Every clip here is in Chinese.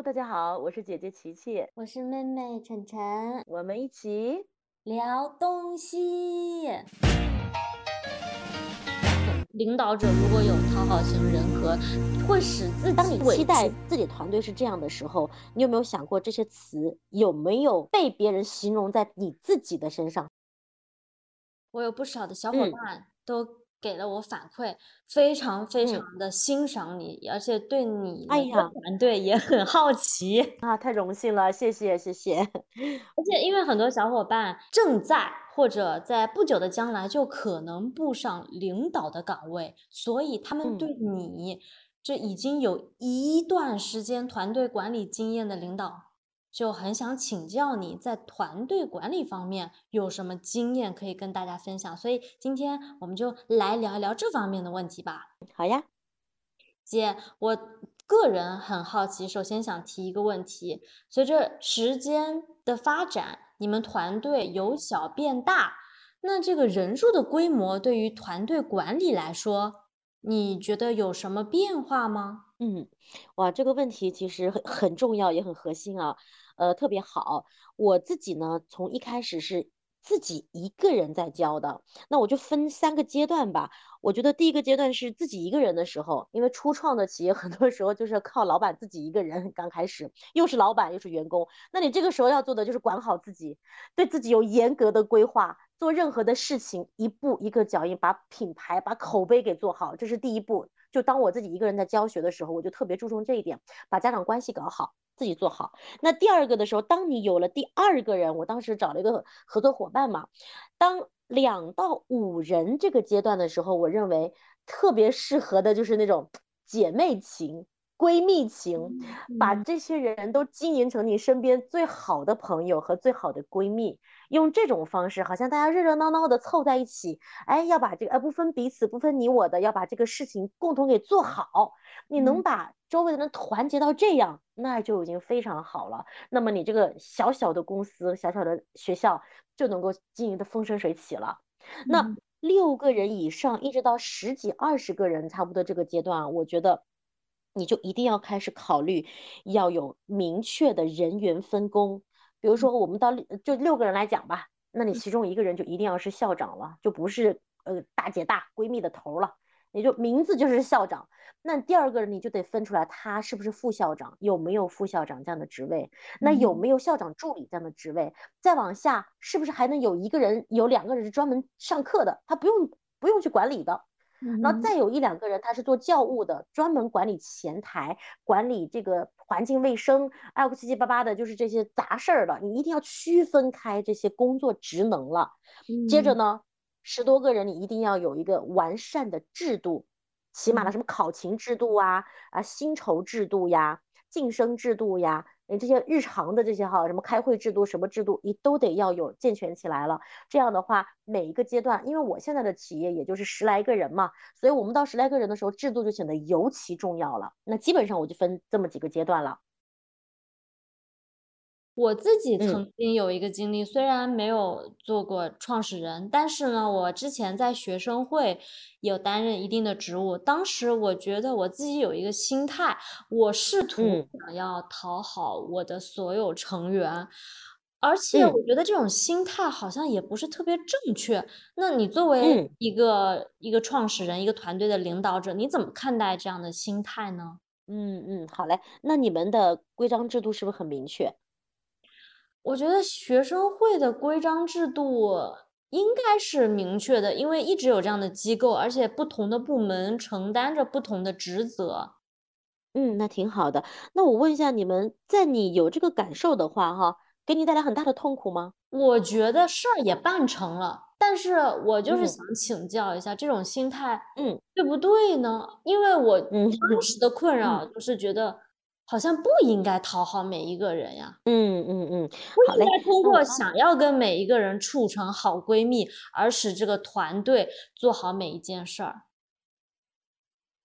Hello，大家好，我是姐姐琪琪，我是妹妹晨晨，我们一起聊东西。领导者如果有讨好型人格，会使自己当你期待自己团队是这样的时候，你有没有想过这些词有没有被别人形容在你自己的身上？我有不少的小伙伴都。给了我反馈，非常非常的欣赏你，而且对你的团队也很好奇啊！太荣幸了，谢谢谢谢。而且因为很多小伙伴正在或者在不久的将来就可能步上领导的岗位，所以他们对你这已经有一段时间团队管理经验的领导。就很想请教你在团队管理方面有什么经验可以跟大家分享，所以今天我们就来聊一聊这方面的问题吧。好呀，姐，我个人很好奇，首先想提一个问题：随着时间的发展，你们团队由小变大，那这个人数的规模对于团队管理来说，你觉得有什么变化吗？嗯，哇，这个问题其实很很重要，也很核心啊。呃，特别好。我自己呢，从一开始是自己一个人在教的，那我就分三个阶段吧。我觉得第一个阶段是自己一个人的时候，因为初创的企业 很多时候就是靠老板自己一个人刚开始，又是老板又是员工，那你这个时候要做的就是管好自己，对自己有严格的规划，做任何的事情一步一个脚印，把品牌、把口碑给做好，这是第一步。就当我自己一个人在教学的时候，我就特别注重这一点，把家长关系搞好，自己做好。那第二个的时候，当你有了第二个人，我当时找了一个合作伙伴嘛，当两到五人这个阶段的时候，我认为特别适合的就是那种姐妹情。闺蜜情，把这些人都经营成你身边最好的朋友和最好的闺蜜，用这种方式，好像大家热热闹闹的凑在一起，哎，要把这个，哎，不分彼此，不分你我的，要把这个事情共同给做好。你能把周围的人团结到这样，那就已经非常好了。那么你这个小小的公司、小小的学校就能够经营的风生水起了。那六个人以上，一直到十几、二十个人，差不多这个阶段，我觉得。你就一定要开始考虑，要有明确的人员分工。比如说，我们到就六个人来讲吧，那你其中一个人就一定要是校长了，就不是呃大姐大闺蜜的头了，也就名字就是校长。那第二个人你就得分出来，他是不是副校长，有没有副校长这样的职位？那有没有校长助理这样的职位？再往下，是不是还能有一个人、有两个人是专门上课的，他不用不用去管理的？然后再有一两个人，他是做教务的，专门管理前台、管理这个环境卫生，还有，七七八八的，就是这些杂事儿的。你一定要区分开这些工作职能了。接着呢，十多个人，你一定要有一个完善的制度，起码的什么考勤制度啊、啊薪酬制度呀、晋升制度呀。你这些日常的这些哈，什么开会制度、什么制度，你都得要有健全起来了。这样的话，每一个阶段，因为我现在的企业也就是十来个人嘛，所以我们到十来个人的时候，制度就显得尤其重要了。那基本上我就分这么几个阶段了。我自己曾经有一个经历，虽然没有做过创始人，但是呢，我之前在学生会有担任一定的职务。当时我觉得我自己有一个心态，我试图想要讨好我的所有成员，而且我觉得这种心态好像也不是特别正确。那你作为一个一个创始人、一个团队的领导者，你怎么看待这样的心态呢？嗯嗯，好嘞。那你们的规章制度是不是很明确？我觉得学生会的规章制度应该是明确的，因为一直有这样的机构，而且不同的部门承担着不同的职责。嗯，那挺好的。那我问一下你们，在你有这个感受的话，哈，给你带来很大的痛苦吗？我觉得事儿也办成了，但是我就是想请教一下，这种心态，嗯，对不对呢？因为我当时的困扰就是觉得。好像不应该讨好每一个人呀。嗯嗯嗯，不应该通过想要跟每一个人处成好闺蜜，而使这个团队做好每一件事儿。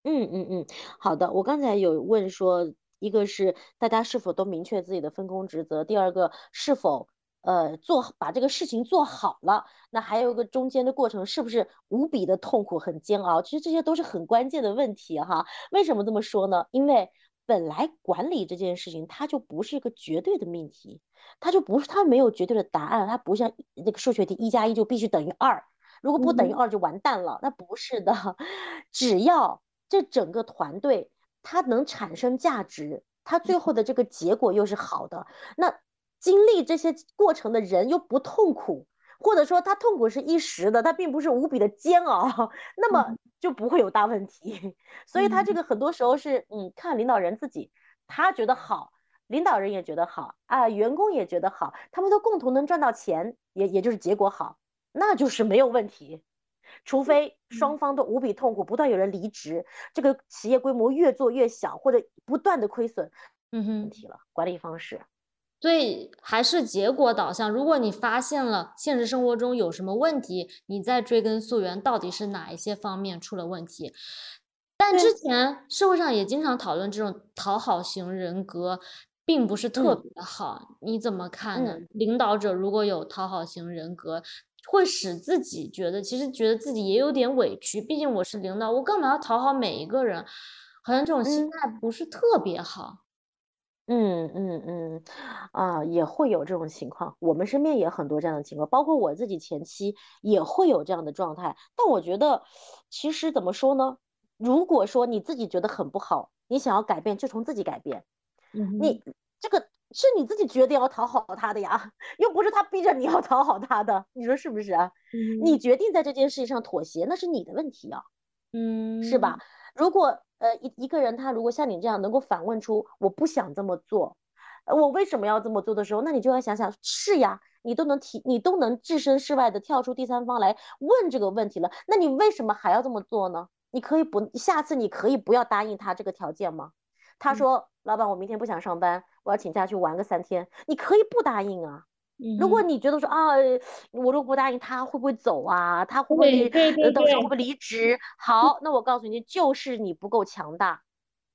嗯嗯嗯，好的。我刚才有问说，一个是大家是否都明确自己的分工职责，第二个是否呃做把这个事情做好了，那还有一个中间的过程是不是无比的痛苦很煎熬？其实这些都是很关键的问题哈。为什么这么说呢？因为本来管理这件事情，它就不是一个绝对的命题，它就不是它没有绝对的答案，它不像那个数学题，一加一就必须等于二，如果不等于二就完蛋了，那不是的，只要这整个团队它能产生价值，它最后的这个结果又是好的，那经历这些过程的人又不痛苦。或者说他痛苦是一时的，他并不是无比的煎熬，那么就不会有大问题。所以他这个很多时候是，嗯，看领导人自己，他觉得好，领导人也觉得好啊，员工也觉得好，他们都共同能赚到钱，也也就是结果好，那就是没有问题。除非双方都无比痛苦，不断有人离职，这个企业规模越做越小，或者不断的亏损，嗯哼，问题了，管理方式。所以还是结果导向。如果你发现了现实生活中有什么问题，你再追根溯源，到底是哪一些方面出了问题？但之前社会上也经常讨论这种讨好型人格，并不是特别好。你怎么看呢？领导者如果有讨好型人格，会使自己觉得其实觉得自己也有点委屈。毕竟我是领导，我干嘛要讨好每一个人？好像这种心态不是特别好。嗯嗯嗯嗯，啊，也会有这种情况，我们身边也很多这样的情况，包括我自己前期也会有这样的状态。但我觉得，其实怎么说呢？如果说你自己觉得很不好，你想要改变，就从自己改变。嗯你这个是你自己决定要讨好他的呀，又不是他逼着你要讨好他的，你说是不是啊？你决定在这件事情上妥协，那是你的问题啊，嗯，是吧？如果呃一一个人他如果像你这样能够反问出我不想这么做，呃我为什么要这么做的时候，那你就要想想是呀，你都能提你都能置身事外的跳出第三方来问这个问题了，那你为什么还要这么做呢？你可以不下次你可以不要答应他这个条件吗？他说老板我明天不想上班，我要请假去玩个三天，你可以不答应啊。如果你觉得说啊，我如果不答应他会不会走啊？他会不会到时候会不会离职？好，那我告诉你，就是你不够强大，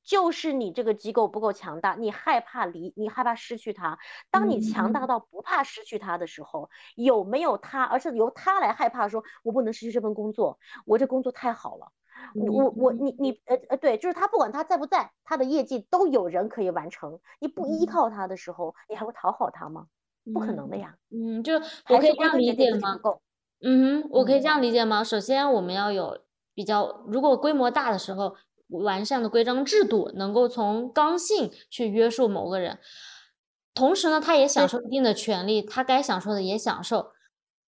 就是你这个机构不够强大，你害怕离，你害怕失去他。当你强大到不怕失去他的时候，有没有他，而是由他来害怕说，我不能失去这份工作，我这工作太好了，我我你你呃呃对，就是他不管他在不在，他的业绩都有人可以完成。你不依靠他的时候，你还会讨好他吗？不可能的呀，嗯，就我可以这样理解吗？嗯哼，我可以这样理解吗？首先，我们要有比较，如果规模大的时候，完善的规章制度能够从刚性去约束某个人，同时呢，他也享受一定的权利，他该享受的也享受，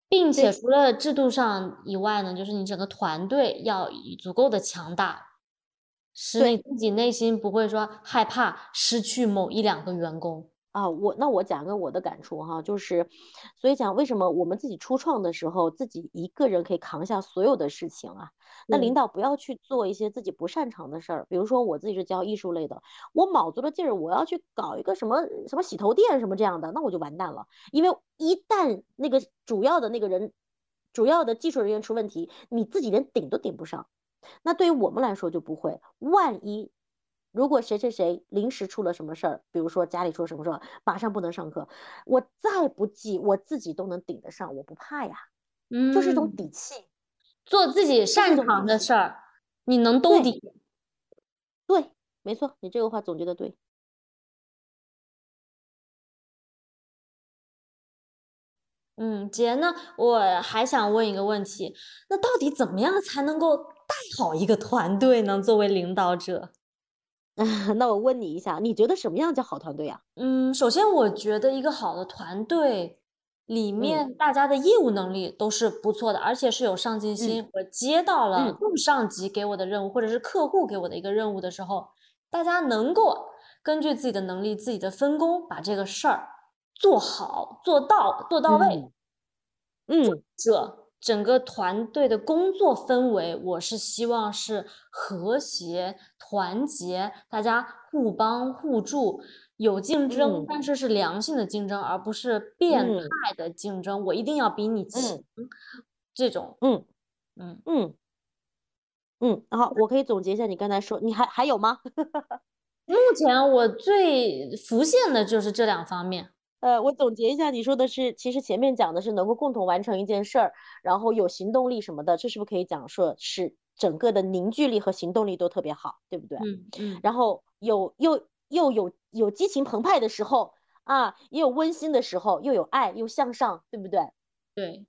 并且除了制度上以外呢，就是你整个团队要足够的强大，使你自己内心不会说害怕失去某一两个员工。啊，我那我讲个我的感触哈，就是，所以讲为什么我们自己初创的时候，自己一个人可以扛下所有的事情啊？那领导不要去做一些自己不擅长的事儿，比如说我自己是教艺术类的，我卯足了劲儿，我要去搞一个什么什么洗头店什么这样的，那我就完蛋了，因为一旦那个主要的那个人，主要的技术人员出问题，你自己连顶都顶不上。那对于我们来说就不会，万一。如果谁谁谁临时出了什么事儿，比如说家里出了什么事儿，马上不能上课，我再不济我自己都能顶得上，我不怕呀，嗯，就是一种底气，做自己擅长的事儿，你能兜底。对，没错，你这个话总结的对。嗯，姐呢，我还想问一个问题，那到底怎么样才能够带好一个团队呢？作为领导者？那我问你一下，你觉得什么样叫好团队呀？嗯，首先我觉得一个好的团队里面，大家的业务能力都是不错的，而且是有上进心。我接到了更上级给我的任务，或者是客户给我的一个任务的时候，大家能够根据自己的能力、自己的分工，把这个事儿做好、做到、做到位。嗯，这。整个团队的工作氛围，我是希望是和谐、团结，大家互帮互助，有竞争，但是是良性的竞争，而不是变态的竞争。我一定要比你强，这种，嗯嗯嗯嗯。然后，我可以总结一下你刚才说，你还还有吗？目前我最浮现的就是这两方面。呃，我总结一下，你说的是，其实前面讲的是能够共同完成一件事儿，然后有行动力什么的，这是不是可以讲说是整个的凝聚力和行动力都特别好，对不对？嗯嗯。然后有又又有有激情澎湃的时候啊，也有温馨的时候，又有爱又向上，对不对？对。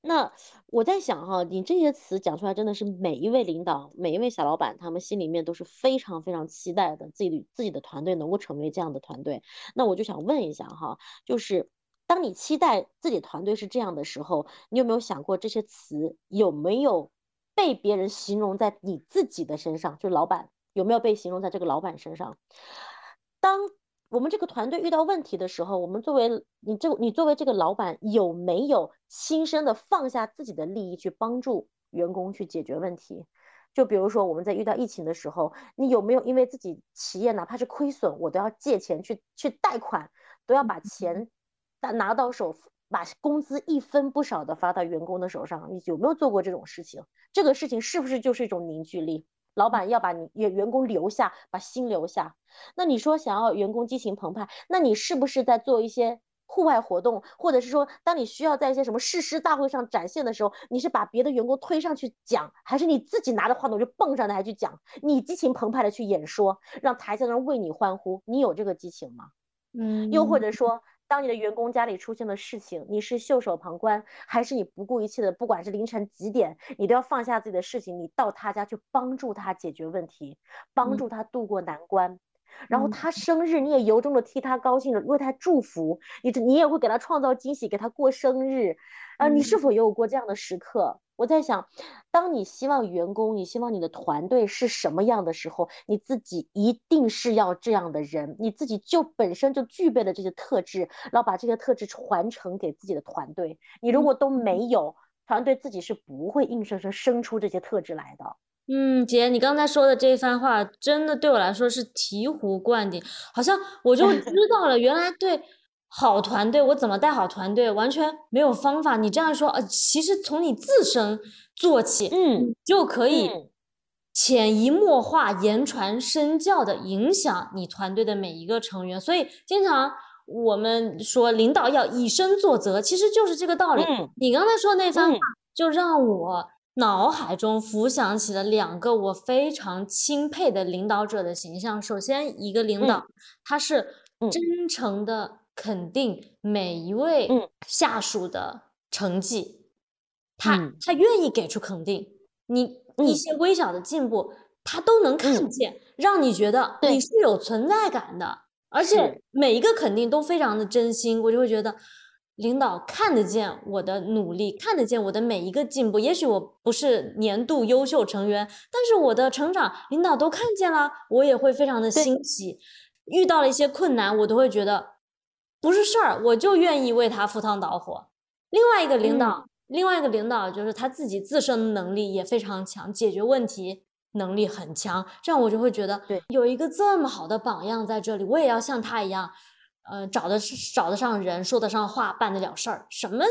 那我在想哈，你这些词讲出来，真的是每一位领导、每一位小老板，他们心里面都是非常非常期待的，自己自己的团队能够成为这样的团队。那我就想问一下哈，就是当你期待自己团队是这样的时候，你有没有想过这些词有没有被别人形容在你自己的身上？就是老板有没有被形容在这个老板身上？当我们这个团队遇到问题的时候，我们作为你这你作为这个老板，有没有亲身的放下自己的利益去帮助员工去解决问题？就比如说我们在遇到疫情的时候，你有没有因为自己企业哪怕是亏损，我都要借钱去去贷款，都要把钱拿拿到手，把工资一分不少的发到员工的手上？你有没有做过这种事情？这个事情是不是就是一种凝聚力？老板要把你员员工留下，把心留下。那你说想要员工激情澎湃，那你是不是在做一些户外活动，或者是说，当你需要在一些什么誓师大会上展现的时候，你是把别的员工推上去讲，还是你自己拿着话筒就蹦上台去讲？你激情澎湃的去演说，让台下的人为你欢呼，你有这个激情吗？嗯，又或者说。当你的员工家里出现了事情，你是袖手旁观，还是你不顾一切的？不管是凌晨几点，你都要放下自己的事情，你到他家去帮助他解决问题，帮助他度过难关。然后他生日，你也由衷的替他高兴，为他祝福。你你也会给他创造惊喜，给他过生日。啊，你是否也有过这样的时刻？我在想，当你希望员工，你希望你的团队是什么样的时候，你自己一定是要这样的人，你自己就本身就具备了这些特质，然后把这些特质传承给自己的团队。你如果都没有，团队自己是不会硬生生生出这些特质来的。嗯，姐，你刚才说的这一番话，真的对我来说是醍醐灌顶，好像我就知 道了，原来对。好团队，我怎么带好团队？完全没有方法。你这样说，呃，其实从你自身做起，嗯，就可以潜移默化、言传身教的影响你团队的每一个成员。所以，经常我们说领导要以身作则，其实就是这个道理。你刚才说的那番话，就让我脑海中浮想起了两个我非常钦佩的领导者的形象。首先，一个领导，他是真诚的。肯定每一位下属的成绩，他他愿意给出肯定，你一些微小的进步，他都能看见，让你觉得你是有存在感的，而且每一个肯定都非常的真心，我就会觉得领导看得见我的努力，看得见我的每一个进步。也许我不是年度优秀成员，但是我的成长领导都看见了，我也会非常的欣喜。遇到了一些困难，我都会觉得。不是事儿，我就愿意为他赴汤蹈火。另外一个领导，另外一个领导就是他自己自身的能力也非常强，解决问题能力很强。这样我就会觉得，对，有一个这么好的榜样在这里，我也要像他一样，呃，找得找得上人，说得上话，办得了事儿。什么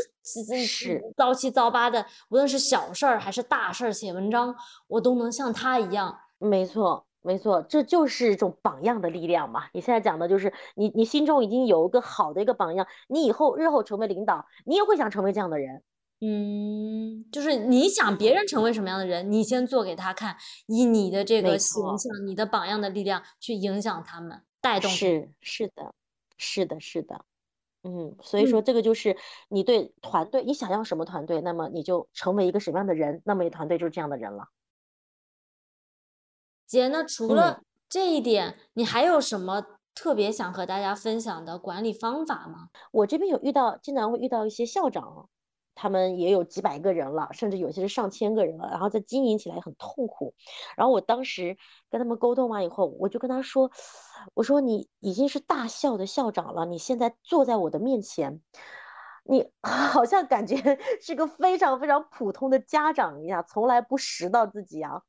是糟七糟八的，无论是小事儿还是大事儿，写文章我都能像他一样。没错。没错，这就是一种榜样的力量嘛。你现在讲的就是你，你心中已经有一个好的一个榜样，你以后日后成为领导，你也会想成为这样的人。嗯，就是你想别人成为什么样的人，你先做给他看，以你的这个形象、你的榜样的力量去影响他们，带动。是是的，是的，是的。嗯，所以说这个就是你对团队，你想要什么团队，那么你就成为一个什么样的人，那么你团队就是这样的人了。姐，那除了这一点，你还有什么特别想和大家分享的管理方法吗？我这边有遇到，经常会遇到一些校长，他们也有几百个人了，甚至有些是上千个人了，然后在经营起来很痛苦。然后我当时跟他们沟通完以后，我就跟他说：“我说你已经是大校的校长了，你现在坐在我的面前。”你 好像感觉 是个非常非常普通的家长一样，从来不拾到自己啊，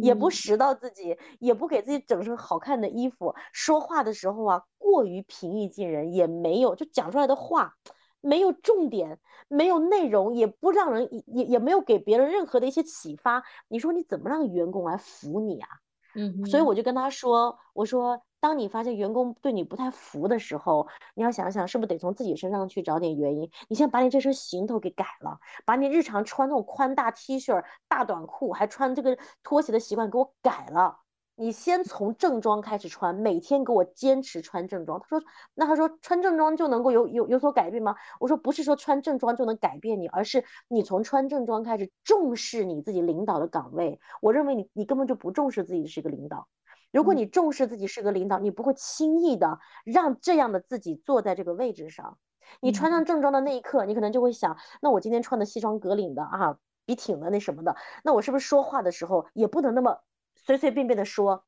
也不拾到自己，也不给自己整身好看的衣服。说话的时候啊，过于平易近人，也没有就讲出来的话没有重点，没有内容，也不让人也也没有给别人任何的一些启发。你说你怎么让员工来服你啊？嗯，所以我就跟他说，我说。当你发现员工对你不太服的时候，你要想想是不是得从自己身上去找点原因。你先把你这身行头给改了，把你日常穿那种宽大 T 恤、大短裤，还穿这个拖鞋的习惯给我改了。你先从正装开始穿，每天给我坚持穿正装。他说，那他说穿正装就能够有有有所改变吗？我说不是说穿正装就能改变你，而是你从穿正装开始重视你自己领导的岗位。我认为你你根本就不重视自己是一个领导。如果你重视自己是个领导，你不会轻易的让这样的自己坐在这个位置上。你穿上正装的那一刻，你可能就会想，那我今天穿的西装革领的啊，笔挺的那什么的，那我是不是说话的时候也不能那么。随随便便的说，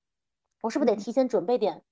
我是不是得提前准备点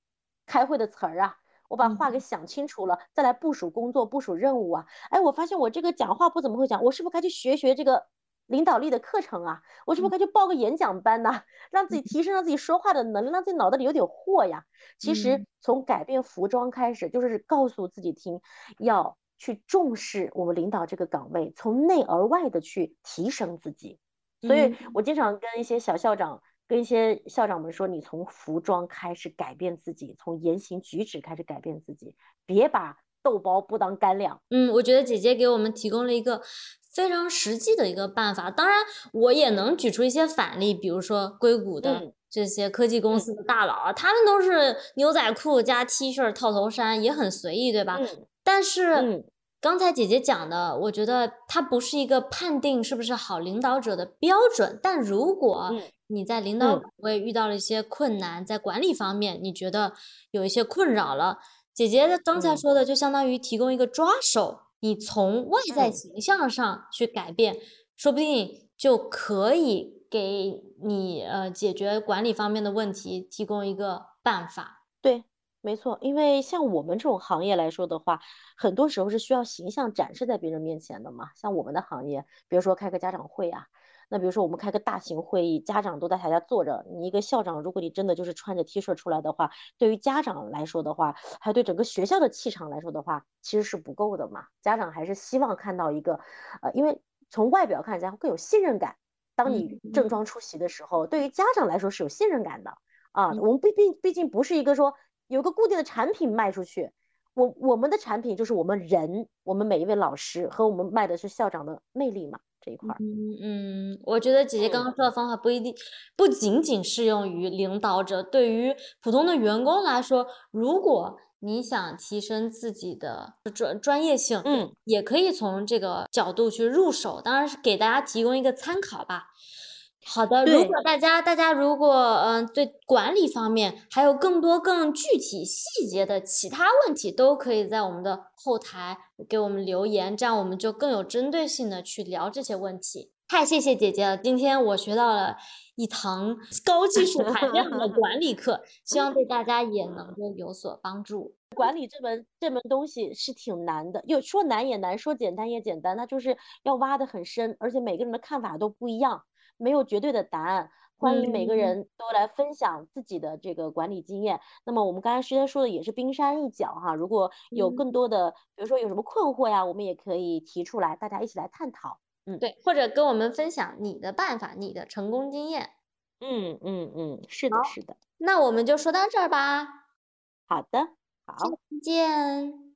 开会的词儿啊？我把话给想清楚了，再来部署工作、部署任务啊。哎，我发现我这个讲话不怎么会讲，我是不是该去学学这个领导力的课程啊？我是不是该去报个演讲班呢？让自己提升让自己说话的能力，让自己脑袋里有点货呀。其实从改变服装开始，就是告诉自己听，要去重视我们领导这个岗位，从内而外的去提升自己。所以我经常跟一些小校长。跟一些校长们说，你从服装开始改变自己，从言行举止开始改变自己，别把豆包不当干粮。嗯，我觉得姐姐给我们提供了一个非常实际的一个办法。当然，我也能举出一些反例，比如说硅谷的这些科技公司的大佬啊，他们都是牛仔裤加 T 恤套头衫，也很随意，对吧？但是刚才姐姐讲的，我觉得它不是一个判定是不是好领导者的标准。但如果你在领导岗位遇到了一些困难，在管理方面你觉得有一些困扰了，姐姐刚才说的就相当于提供一个抓手，你从外在形象上去改变，说不定就可以给你呃解决管理方面的问题提供一个办法。对，没错，因为像我们这种行业来说的话，很多时候是需要形象展示在别人面前的嘛。像我们的行业，比如说开个家长会啊。那比如说我们开个大型会议，家长都在台下坐着，你一个校长，如果你真的就是穿着 T 恤出来的话，对于家长来说的话，还有对整个学校的气场来说的话，其实是不够的嘛。家长还是希望看到一个，呃，因为从外表看起来更有信任感。当你正装出席的时候，对于家长来说是有信任感的啊。我们毕毕毕竟不是一个说有个固定的产品卖出去，我我们的产品就是我们人，我们每一位老师和我们卖的是校长的魅力嘛。这一块，嗯嗯，我觉得姐姐刚刚说的方法不一定不仅仅适用于领导者，对于普通的员工来说，如果你想提升自己的专专业性，嗯，也可以从这个角度去入手，当然是给大家提供一个参考吧。好的，如果大家大家如果嗯对管理方面还有更多更具体细节的其他问题，都可以在我们的后台给我们留言，这样我们就更有针对性的去聊这些问题。太谢谢姐姐了，今天我学到了一堂高技术含 量的管理课，希望对大家也能够有所帮助。管理这门这门东西是挺难的，又说难也难，说简单也简单，那就是要挖的很深，而且每个人的看法都不一样。没有绝对的答案，欢迎每个人都来分享自己的这个管理经验。那么我们刚才虽然说的也是冰山一角哈，如果有更多的，比如说有什么困惑呀，我们也可以提出来，大家一起来探讨。嗯，对，或者跟我们分享你的办法，你的成功经验。嗯嗯嗯，是的，是的。那我们就说到这儿吧。好的，好，再见。